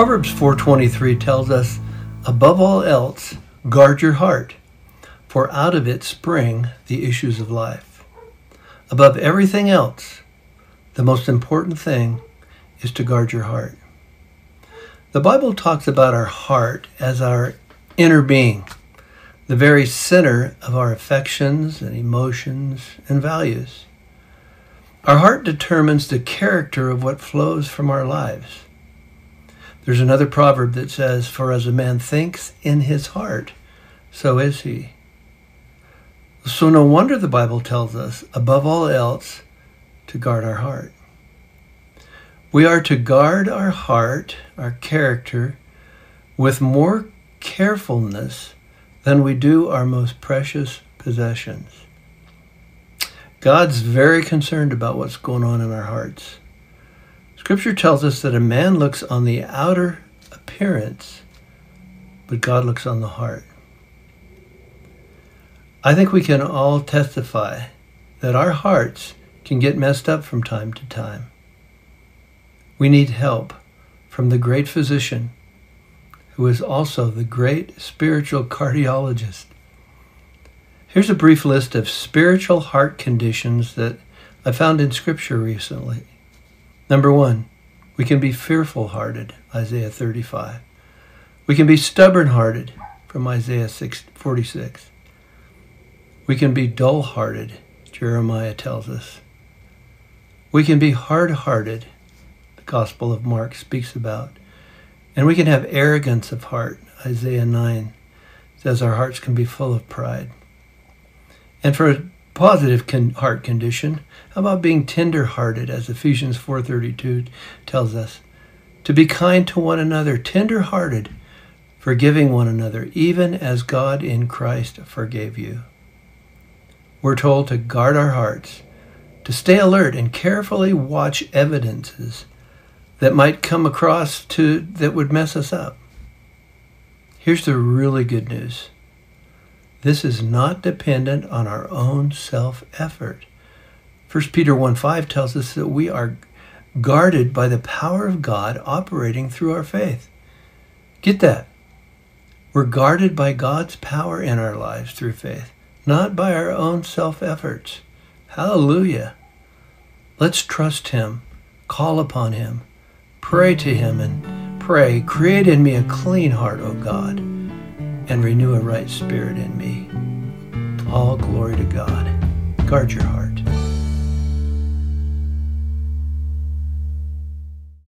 Proverbs 4:23 tells us, "Above all else, guard your heart, for out of it spring the issues of life." Above everything else, the most important thing is to guard your heart. The Bible talks about our heart as our inner being, the very center of our affections and emotions and values. Our heart determines the character of what flows from our lives. There's another proverb that says, For as a man thinks in his heart, so is he. So no wonder the Bible tells us, above all else, to guard our heart. We are to guard our heart, our character, with more carefulness than we do our most precious possessions. God's very concerned about what's going on in our hearts. Scripture tells us that a man looks on the outer appearance, but God looks on the heart. I think we can all testify that our hearts can get messed up from time to time. We need help from the great physician, who is also the great spiritual cardiologist. Here's a brief list of spiritual heart conditions that I found in Scripture recently. Number one, we can be fearful hearted, Isaiah 35. We can be stubborn hearted, from Isaiah 46. We can be dull hearted, Jeremiah tells us. We can be hard hearted, the Gospel of Mark speaks about. And we can have arrogance of heart, Isaiah 9 says our hearts can be full of pride. And for positive con- heart condition, about being tender-hearted, as Ephesians 4.32 tells us? To be kind to one another, tender-hearted, forgiving one another, even as God in Christ forgave you. We're told to guard our hearts, to stay alert and carefully watch evidences that might come across to that would mess us up. Here's the really good news. This is not dependent on our own self effort. 1 Peter 1 5 tells us that we are guarded by the power of God operating through our faith. Get that. We're guarded by God's power in our lives through faith, not by our own self efforts. Hallelujah. Let's trust Him, call upon Him, pray to Him, and pray, Create in me a clean heart, O God and renew a right spirit in me. All glory to God. Guard your heart.